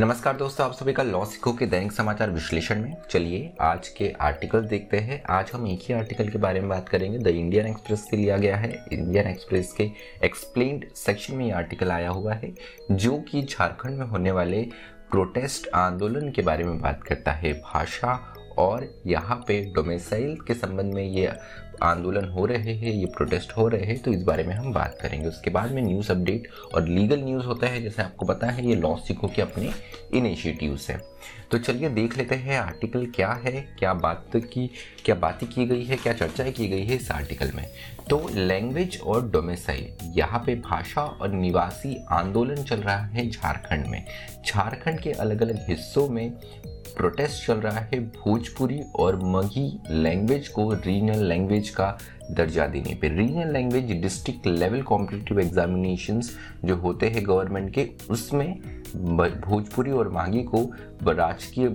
नमस्कार दोस्तों, आप सभी का लॉ सिखो के दैनिक समाचार विश्लेषण में। चलिए, आज के आर्टिकल देखते हैं। आज हम एक ही आर्टिकल के बारे में बात करेंगे। द इंडियन एक्सप्रेस से लिया गया है। इंडियन एक्सप्रेस के एक्सप्लेन सेक्शन में ये आर्टिकल आया हुआ है, जो कि झारखंड में होने वाले प्रोटेस्ट आंदोलन के बारे में बात करता है। भाषा और यहाँ पे डोमेसाइल के संबंध में ये आंदोलन हो रहे हैं, ये प्रोटेस्ट हो रहे हैं तो इस बारे में हम बात करेंगे। उसके बाद में न्यूज़ अपडेट और लीगल न्यूज़ होता है, जैसे आपको पता है, ये लॉ सिखो के अपने इनिशिएटिव है। तो चलिए देख लेते हैं आर्टिकल क्या है, क्या बात की, क्या बातें की गई है, क्या चर्चाएँ की गई है इस आर्टिकल में। तो लैंग्वेज और डोमेसाइल यहाँ पे भाषा और निवासी आंदोलन चल रहा है झारखंड में। झारखंड के अलग अलग हिस्सों में प्रोटेस्ट चल रहा है भोजपुरी और मगी लैंग्वेज को रीजनल लैंग्वेज का दर्जा देने पे। Regional language district level competitive examinations जो होते हैं गवर्नमेंट के, उसमें भोजपुरी और मागी को राजकीय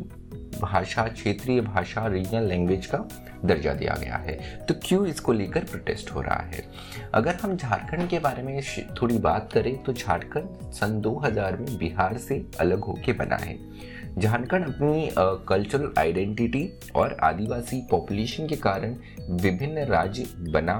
भाषा, क्षेत्रीय भाषा रीजनल लैंग्वेज का दर्जा दिया गया है। तो क्यों इसको लेकर प्रोटेस्ट हो रहा है? अगर हम झारखंड के बारे में थोड़ी बात करें तो झारखंड सन 2000 में बिहार से अलग होकर बना है। झारखंड अपनी कल्चरल आइडेंटिटी और आदिवासी पॉपुलेशन के कारण विभिन्न राज्य बना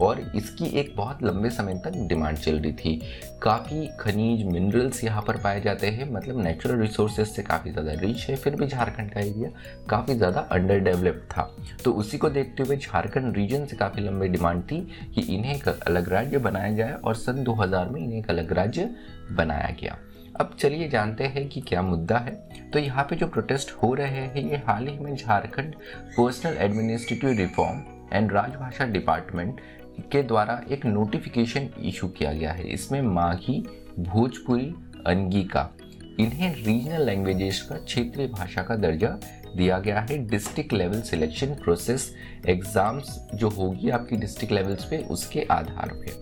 और इसकी एक बहुत लंबे समय तक डिमांड चल रही थी। काफ़ी खनिज मिनरल्स यहाँ पर पाए जाते हैं। मतलब नेचुरल रिसोर्सेज से काफ़ी ज़्यादा रिच है, फिर भी झारखंड का एरिया काफ़ी ज़्यादा अंडर डेवलप्ड था। तो उसी को देखते हुए झारखंड रीजन से काफ़ी लंबी डिमांड थी कि इन्हें एक अलग राज्य बनाया जाए और सन 2000 में इन्हें एक अलग राज्य बनाया गया। अब चलिए जानते हैं कि क्या मुद्दा है। तो यहाँ पे जो प्रोटेस्ट हो रहे हैं, ये हाल ही में Jharkhand personnel administrative reform and Rajbhasha department के द्वारा एक नोटिफिकेशन इशू किया गया है। इसमें माघी, भोजपुरी, अंगिका, इन्हें रीजनल लैंग्वेजेस का क्षेत्रीय भाषा का दर्जा दिया गया है। District level selection process exams जो होगी आपकी डिस्ट्रिक्ट लेवल्स पे, उसके आधार पे।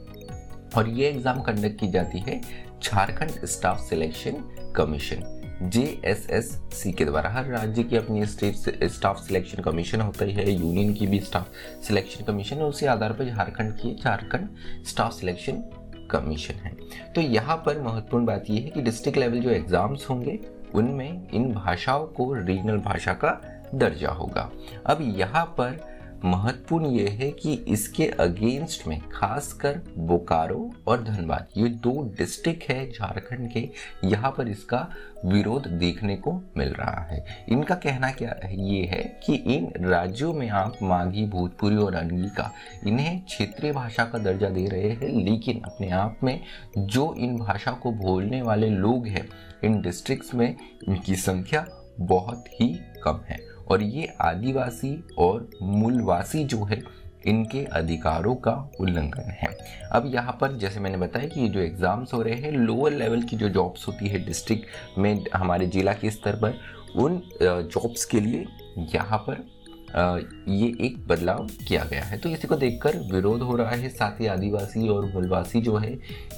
और ये एग्ज़ाम कंडक्ट की जाती है Jharkhand staff selection commission J S S C के द्वारा। हर राज्य की अपनी स्टाफ सिलेक्शन कमीशन होता है, यूनियन की भी स्टाफ सिलेक्शन कमीशन है, उसी आधार पर झारखंड की झारखंड स्टाफ सिलेक्शन कमीशन है। तो यहाँ पर महत्वपूर्ण बात यह है कि डिस्ट्रिक्ट लेवल जो एग्ज़ाम्स होंगे, उनमें इन भाषाओं को रीजनल भाषा का दर्जा होगा। अब यहाँ पर महत्वपूर्ण ये है कि इसके अगेंस्ट में खासकर बोकारो और धनबाद, ये दो डिस्ट्रिक्ट है झारखंड के, यहाँ पर इसका विरोध देखने को मिल रहा है। इनका कहना क्या है? ये है कि इन राज्यों में आप माघी भोजपुरी और अंगिका इन्हें क्षेत्रीय भाषा का दर्जा दे रहे हैं, लेकिन अपने आप में जो इन भाषा को बोलने वाले लोग हैं, इन डिस्ट्रिक्ट्स में इनकी संख्या बहुत ही कम है। और ये आदिवासी और मूलवासी जो है, इनके अधिकारों का उल्लंघन है। अब यहाँ पर जैसे मैंने बताया कि ये जो एग्ज़ाम्स हो रहे हैं लोअर लेवल की जो जॉब्स होती है डिस्ट्रिक्ट में हमारे ज़िला के स्तर पर, उन जॉब्स के लिए यहाँ पर ये एक बदलाव किया गया है। तो इसी को देखकर विरोध हो रहा है साथ ही आदिवासी और मूलवासी जो है,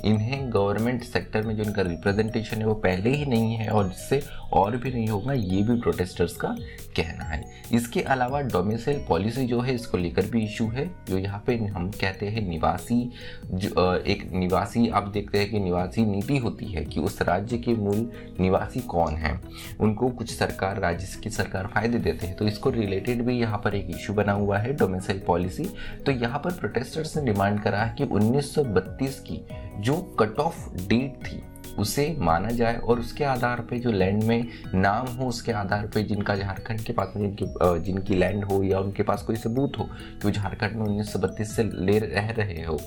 इन्हें गवर्नमेंट सेक्टर में जो इनका रिप्रेजेंटेशन है, वो पहले ही नहीं है और इससे और भी नहीं होगा, ये भी प्रोटेस्टर्स का कहना है। इसके अलावा डोमिसाइल पॉलिसी जो है, इसको लेकर भी इशू है, जो यहाँ पे हम कहते हैं निवासी जो एक निवासी, आप देखते हैं कि निवासी नीति होती है कि उस राज्य के मूल निवासी कौन है? उनको कुछ सरकार, राज्य की सरकार फ़ायदे देते हैं तो इसको रिलेटेड भी यहाँ पर एक इशू बना हुआ है डोमिसाइल पॉलिसी तो यहाँ पर प्रोटेस्टर्स ने डिमांड करा है कि 1932 की जो कट ऑफ़ डेट थी, उसे माना जाए और उसके आधार पे जो लैंड में नाम हो, उसके आधार पे जिनका झारखंड के पास जिनकी जिनकी लैंड हो या उनके पास कोई सबूत हो कि वो झारखंड में उन्नीस सौ बत्तीस से ले रह रहे हो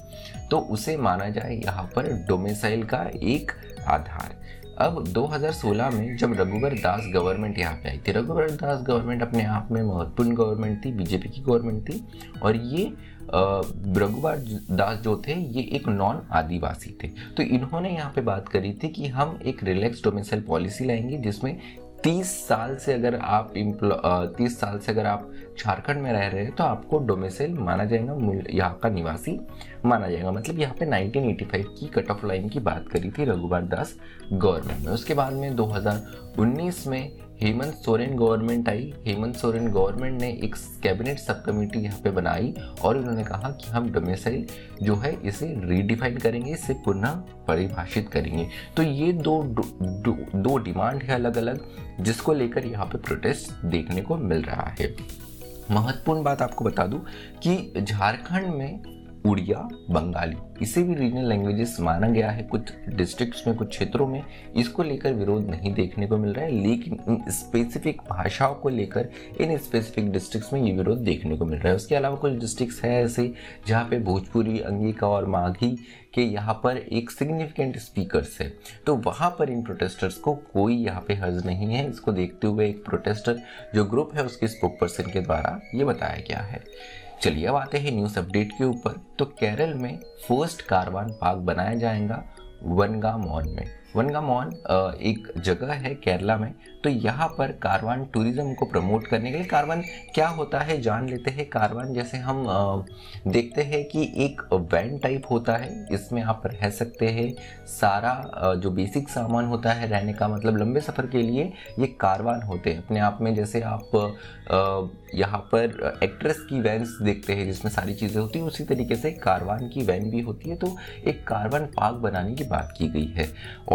तो उसे माना जाए यहाँ पर डोमिसाइल का एक आधार। अब 2016 में जब रघुवर दास गवर्नमेंट यहाँ पे आई थी, रघुवर दास गवर्नमेंट अपने आप में महत्वपूर्ण गवर्नमेंट थी, बीजेपी की गवर्नमेंट थी, और ये रघुवर दास जो थे, ये एक नॉन आदिवासी थे। तो इन्होंने यहाँ पे बात करी थी कि हम एक रिलैक्स डोमिसाइल पॉलिसी लाएँगे जिसमें तीस साल से अगर आप तीस साल से अगर आप झारखंड में रह रहे हैं तो आपको डोमेसाइल माना जाएगा यहाँ का निवासी माना जाएगा। मतलब यहाँ पे 1985 की कट ऑफ़ लाइन की बात करी थी रघुवर दास गवर्नमेंट में उसके बाद में 2019 में हेमंत सोरेन गवर्नमेंट आई। हेमंत सोरेन गवर्नमेंट ने एक कैबिनेट सब कमेटी यहाँ पे बनाई और उन्होंने कहा कि हम डोमिसाइल जो है इसे रीडिफाइन करेंगे इसे पुनः परिभाषित करेंगे। तो ये दो दो, डिमांड है अलग अलग जिसको लेकर यहाँ पे प्रोटेस्ट देखने को मिल रहा है। महत्वपूर्ण बात आपको बता दूँ कि झारखंड में उड़िया, बंगाली। इसे भी रीजनल लैंग्वेजेस माना गया है। कुछ डिस्ट्रिक्ट्स में, कुछ क्षेत्रों में इसको लेकर विरोध नहीं देखने को मिल रहा है, लेकिन इन स्पेसिफिक भाषाओं को लेकर, इन स्पेसिफिक डिस्ट्रिक्ट्स में ये विरोध देखने को मिल रहा है। उसके अलावा कुछ डिस्ट्रिक्ट्स है ऐसे, जहाँ पे भोजपुरी, अंगिका और माघी के यहाँ पर एक सिग्निफिकेंट स्पीकर्स है। तो वहाँ पर इन प्रोटेस्टर्स को कोई यहाँ पे हर्ज नहीं है। इसको देखते हुए एक प्रोटेस्टर जो ग्रुप है, उसके स्पोक पर्सन के द्वारा ये बताया गया है। चलिए अब आते हैं न्यूज़ अपडेट के ऊपर। तो केरल में फ़र्स्ट कारवान पार्क बनाया जाएगा वनगा मॉल में। वनगा मॉन एक जगह है केरला में तो यहाँ पर कारवान टूरिज़्म को प्रमोट करने के लिए कारवान क्या होता है जान लेते हैं। कारवान जैसे हम देखते हैं कि एक वैन टाइप होता है, इसमें आप रह सकते हैं। सारा जो बेसिक सामान होता है रहने का मतलब लंबे सफ़र के लिए, ये कारवान होते हैं। अपने आप में जैसे आप यहाँ पर एक्ट्रेस की वैन्स देखते हैं, जिसमें सारी चीज़ें होती हैं, उसी तरीके से कारवान की वैन भी होती है। तो एक कारवान पार्क बनाने की बात की गई है।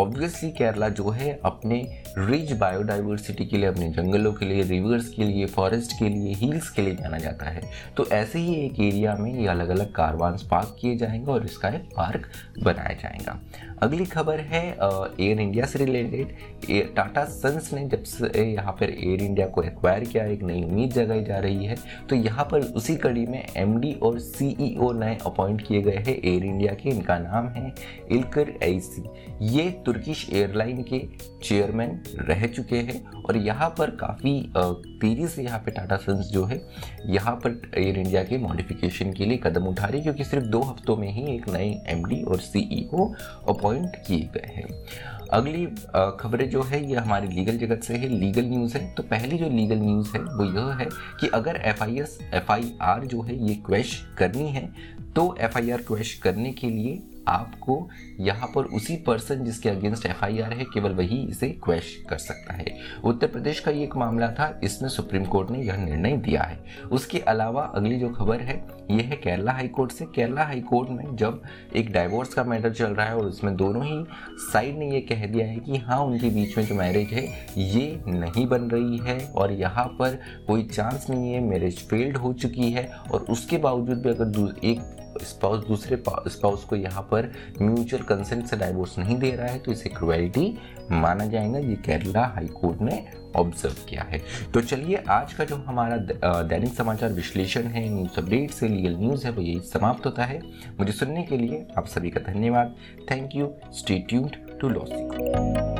ऑब्वियसली केरला जो है अपने रिच बायोडाइवर्सिटी के लिए, अपने जंगलों के लिए रिवर्स के लिए फॉरेस्ट के लिए हिल्स के लिए जाना जाता है। तो ऐसे ही एक एरिया में ये अलग अलग कारवान्स पार्क किए जाएँगे और इसका एक पार्क बनाया जाएगा। अगली खबर है एयर इंडिया से रिलेटेड टाटा सन्स ने जब से यहाँ पर एयर इंडिया को एक्वायर किया, एक नई उम्मीद जगाई जा रही है तो यहाँ पर उसी कड़ी में एमडी और सीईओ नए अपॉइंट किए गए हैं एयर इंडिया के, इनका नाम है इलकर ऐसी ये तुर्किश एयरलाइन के चेयरमैन रह चुके हैं और यहाँ पर काफ़ी तेज़ी से यहाँ पे टाटा सन्स जो है, यहाँ पर एयर इंडिया के मॉडिफिकेशन के लिए कदम उठा रही है क्योंकि सिर्फ़ दो हफ्तों में ही एक नए एमडी और सीईओ अपॉइंट किए गए हैं। अगली खबरें जो है, ये हमारी लीगल जगत से है लीगल न्यूज़ है। तो पहली जो लीगल न्यूज़ है, वो यह है कि अगर F I S F I R जो है, ये क्वेश करनी है तो एफ़ आई आर क्वेश करने के लिए आपको यहाँ पर उसी पर्सन जिसके अगेंस्ट एफआईआर है, केवल वही इसे क्वेश कर सकता है। उत्तर प्रदेश का ये एक मामला था, इसमें सुप्रीम कोर्ट ने यह निर्णय दिया है। उसके अलावा अगली जो खबर है, ये है केरला हाई कोर्ट से। केरला हाई कोर्ट में जब एक डाइवोर्स का मैटर चल रहा है और उसमें दोनों ही साइड ने ये कह दिया है कि हाँ उनके बीच में जो मैरिज है, ये नहीं बन रही है और यहाँ पर कोई चांस नहीं है मैरिज फेल्ड हो चुकी है और उसके बावजूद भी अगर एक स्पाउस दूसरे स्पाउस को यहाँ पर म्यूचुअल कंसेंट से डाइवोर्स नहीं दे रहा है तो इसे क्रुएलिटी माना जाएगा, ये केरला हाई कोर्ट ने ऑब्ज़र्व किया है। तो चलिए, आज का जो हमारा दैनिक समाचार विश्लेषण है न्यूज़ अपडेट से लीगल न्यूज़ है, वो यही समाप्त होता है। मुझे सुनने के लिए आप सभी का धन्यवाद। Thank you stay to लॉसिक